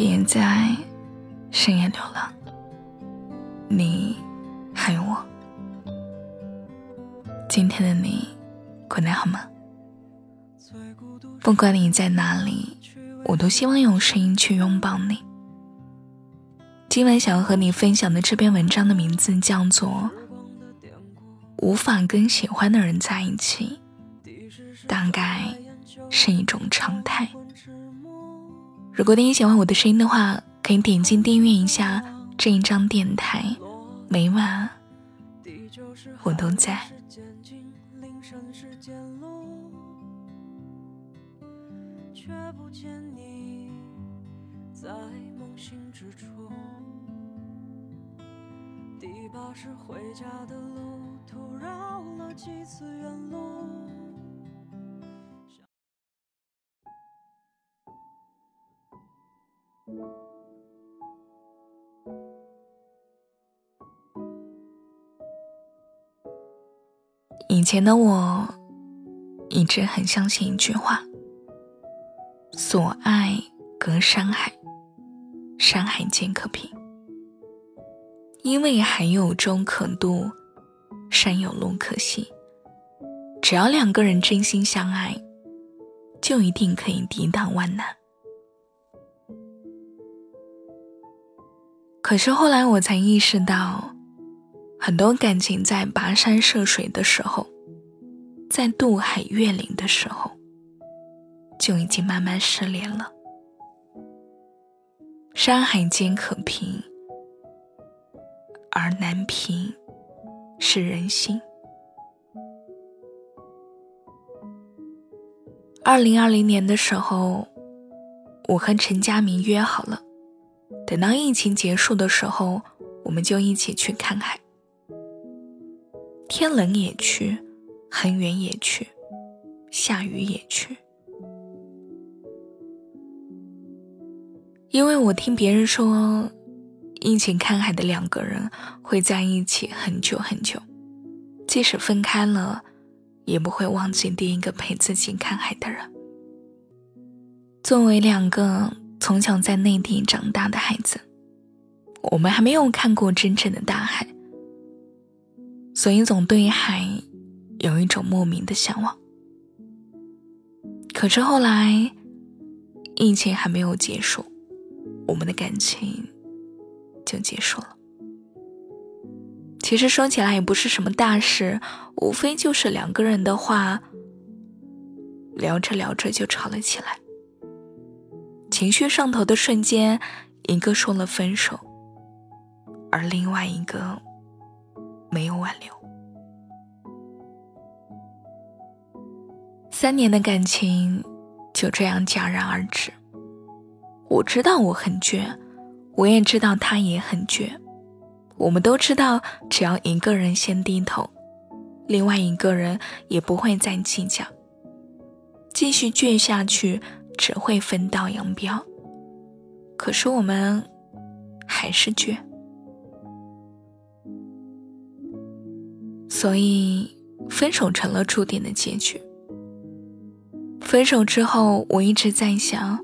别在深夜流浪。你还有我。今天的你过得好吗？不管你在哪里，我都希望用声音去拥抱你。今晚想要和你分享的这篇文章的名字叫做《无法跟喜欢的人在一起》，大概是一种常态。如果你喜欢我的声音的话，可以点击订阅一下这一张电台，每晚我都在。却不见你在梦醒之处。第八世回家的路，途绕了几次远路。前的我，一直很相信一句话：“所爱隔山海，山海间可平。”因为海有舟可渡，山有路可行。只要两个人真心相爱，就一定可以抵挡万难。可是后来我才意识到。很多感情在跋山涉水的时候，在渡海越岭的时候，就已经慢慢失联了。山海间可平，而难平是人心。二零二零年的时候，我和陈佳明约好了，等到疫情结束的时候，我们就一起去看海。天冷也去，很远也去，下雨也去。因为我听别人说，一起看海的两个人会在一起很久很久，即使分开了，也不会忘记第一个陪自己看海的人。作为两个从小在内地长大的孩子，我们还没有看过真正的大海。所以总对海有一种莫名的向往。可是后来，疫情还没有结束，我们的感情就结束了。其实说起来也不是什么大事，无非就是两个人的话，聊着聊着就吵了起来。情绪上头的瞬间，一个说了分手，而另外一个。没有挽留，三年的感情就这样戛然而止。我知道我很倔，我也知道他也很倔。我们都知道，只要一个人先低头，另外一个人也不会再计较。继续倔下去，只会分道扬镳。可是我们还是倔。所以，分手成了注定的结局。分手之后，我一直在想，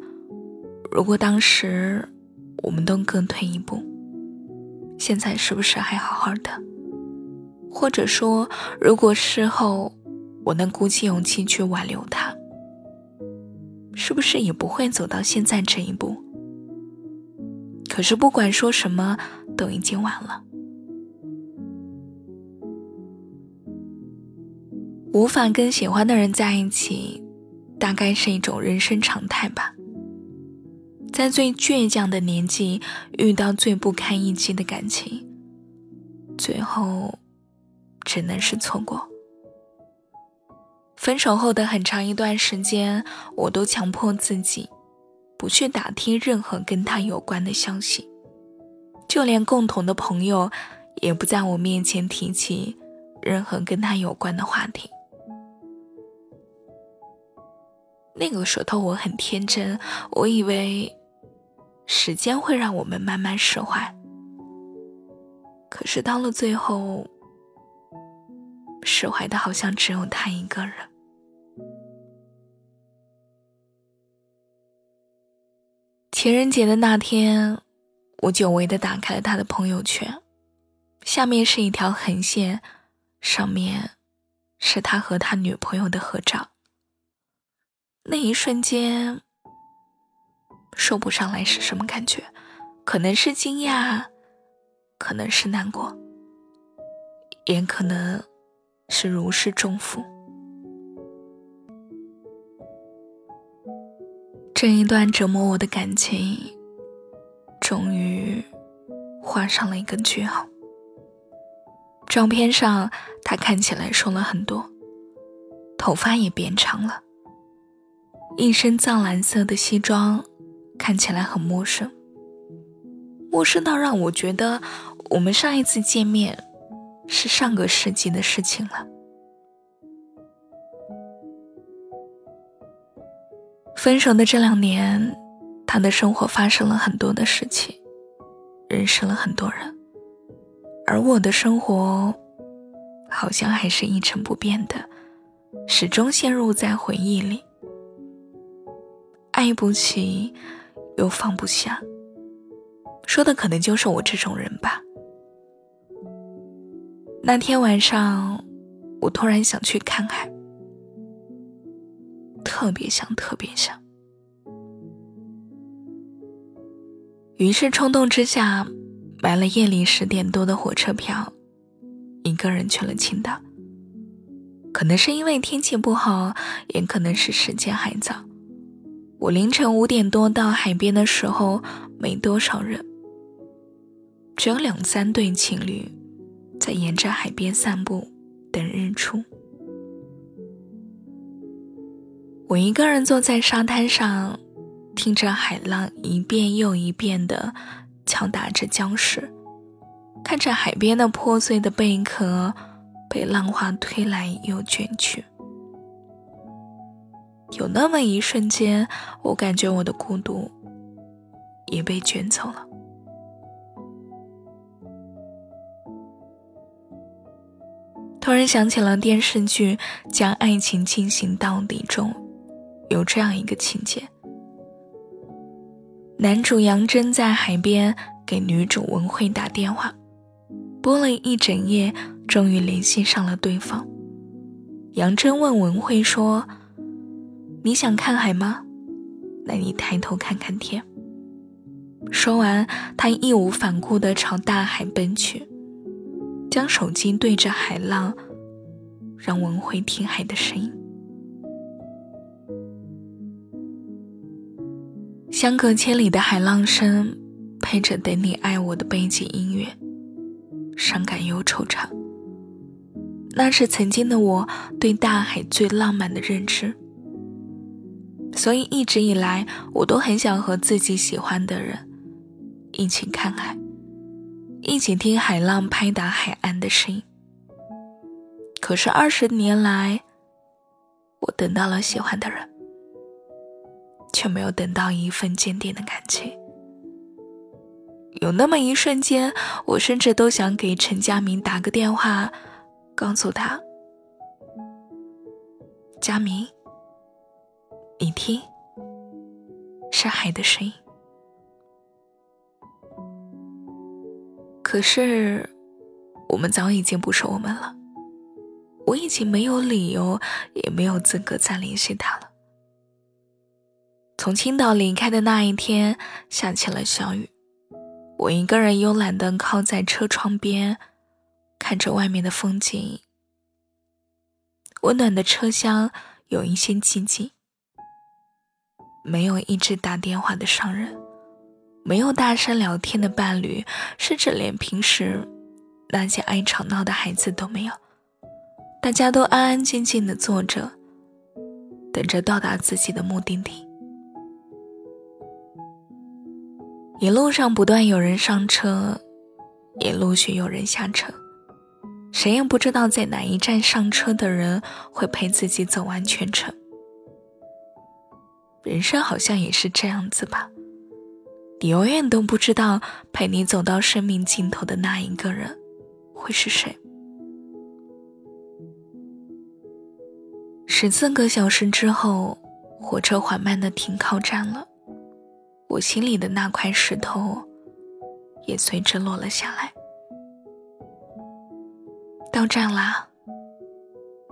如果当时我们都各退一步，现在是不是还好好的？或者说，如果事后我能鼓起勇气去挽留他，是不是也不会走到现在这一步？可是不管说什么，都已经晚了。无法跟喜欢的人在一起，大概是一种人生常态吧。在最倔强的年纪遇到最不堪一击的感情，最后只能是错过。分手后的很长一段时间，我都强迫自己不去打听任何跟他有关的消息，就连共同的朋友也不在我面前提起任何跟他有关的话题。那个时候我很天真，我以为时间会让我们慢慢释怀。可是到了最后，释怀的好像只有他一个人。情人节的那天，我久违的打开了他的朋友圈，下面是一条横线，上面是他和他女朋友的合照。那一瞬间，说不上来是什么感觉，可能是惊讶，可能是难过，也可能是如释重负。这一段折磨我的感情，终于画上了一个句号。照片上，他看起来瘦了很多，头发也变长了，一身藏蓝色的西装，看起来很陌生，陌生到让我觉得我们上一次见面是上个世纪的事情了。分手的这两年，他的生活发生了很多的事情，认识了很多人，而我的生活好像还是一成不变的，始终陷入在回忆里，爱不起，又放不下。说的可能就是我这种人吧。那天晚上，我突然想去看海。特别想，特别想。于是冲动之下，买了夜里十点多的火车票，一个人去了青岛。可能是因为天气不好，也可能是时间还早。我凌晨五点多到海边的时候，没多少人，只有两三对情侣在沿着海边散步，等日出。我一个人坐在沙滩上，听着海浪一遍又一遍的敲打着礁石，看着海边的破碎的贝壳被浪花推来又卷去。有那么一瞬间，我感觉我的孤独也被卷走了。突然想起了电视剧《将爱情进行到底》中。有这样一个情节：男主杨真在海边给女主文慧打电话，拨了一整夜，终于联系上了对方。杨真问文慧说：“你想看海吗？那你抬头看看天。”说完，他义无反顾地朝大海奔去，将手机对着海浪，让文慧听海的声音。相隔千里的海浪声，配着“等你爱我”的背景音乐，伤感又惆怅。那是曾经的我对大海最浪漫的认知。所以一直以来，我都很想和自己喜欢的人一起看海，一起听海浪拍打海岸的声音。可是二十年来，我等到了喜欢的人。却没有等到一份坚定的感情。有那么一瞬间，我甚至都想给陈佳明打个电话，告诉他：“佳明，你听，是海的声音。”可是，我们早已经不是我们了。我已经没有理由，也没有资格再联系他了。从青岛离开的那一天，下起了小雨。我一个人慵懒地靠在车窗边，看着外面的风景。温暖的车厢有一些寂静，没有一直打电话的商人，没有大声聊天的伴侣，甚至连平时那些爱吵闹的孩子都没有。大家都安安静静的坐着，等着到达自己的目的地。一路上不断有人上车，也陆续有人下车，谁也不知道在哪一站上车的人会陪自己走完全程。人生好像也是这样子吧，你永远都不知道陪你走到生命尽头的那一个人会是谁。十四个小时之后，火车缓慢的停靠站了。我心里的那块石头也随之落了下来。到站啦，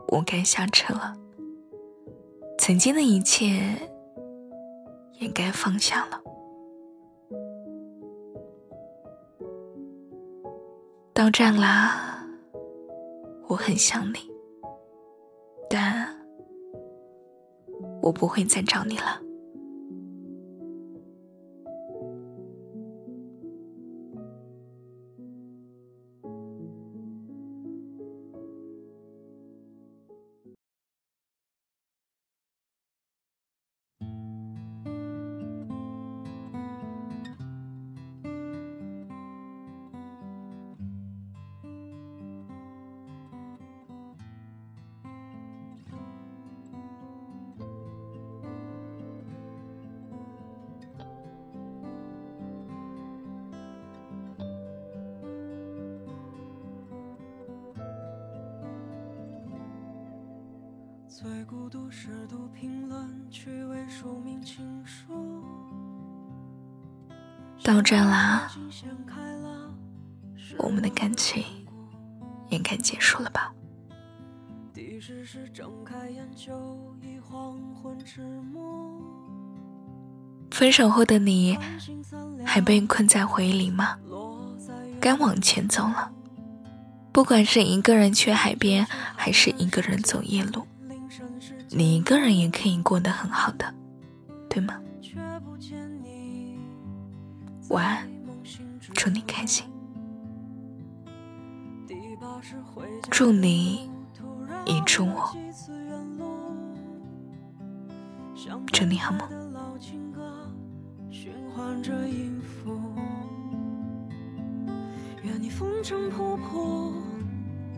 我该下车了。曾经的一切应该放下了。到站啦，我很想你，但我不会再找你了。最孤独是读评论，趣味署名情书。到站啦，我们的感情应该结束了吧？分手后的你，还被困在回忆里吗？该往前走了，不管是一个人去海边，还是一个人走夜路。你一个人也可以过得很好的，对吗？晚安，祝你开心，祝你也祝我，祝你好梦。愿你风尘仆仆，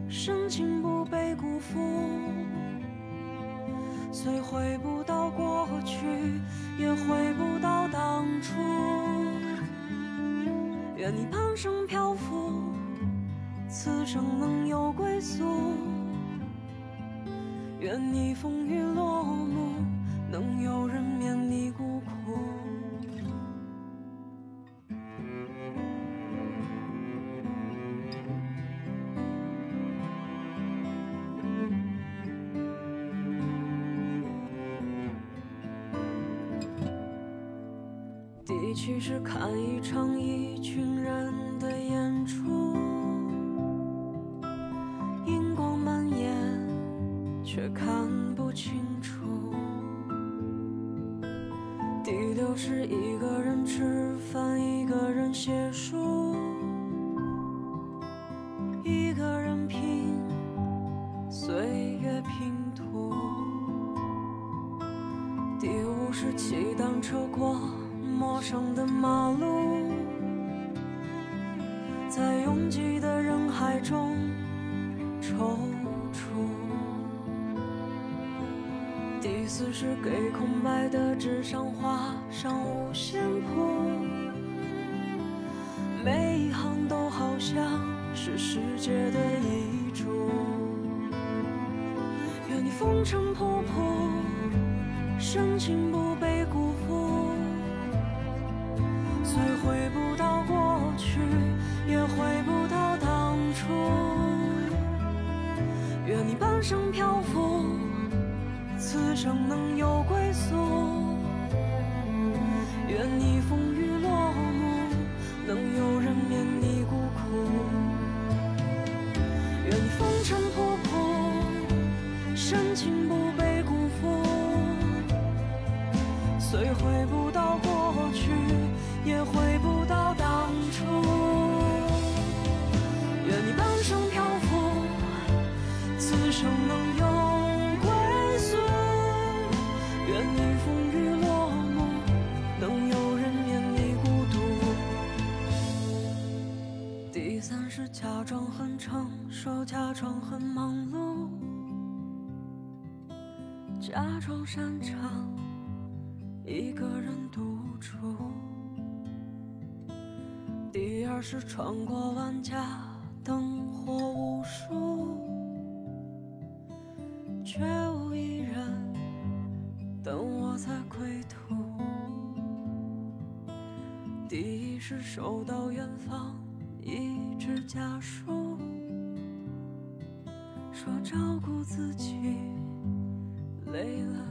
深情不被辜负。虽回不到过去，也回不到当初。愿你半生漂浮，此生能有归宿。愿你风雨落幕，能有人免你孤却看不清楚。第六是一个人吃饭，一个人写书，一个人拼岁月拼图。第五是骑单车过。陌生的马路，在拥挤的人海中踌第四是给空白的纸上画上五线谱，每一行都好像是世界的遗嘱。愿你风尘仆仆，深情不被辜负。虽回不到过去，也回不到当初。愿你半生漂浮，此生能有归宿。愿你风雨落幕，能有人免你孤苦。愿你风尘仆仆，深情不被辜负。虽回不到过去。也回不到当初。愿你半生漂浮，此生能假装擅长一个人独处。第二是穿过万家灯火无数，却无一人等我在归途。第一是收到远方一纸家书，说照顾自己累了。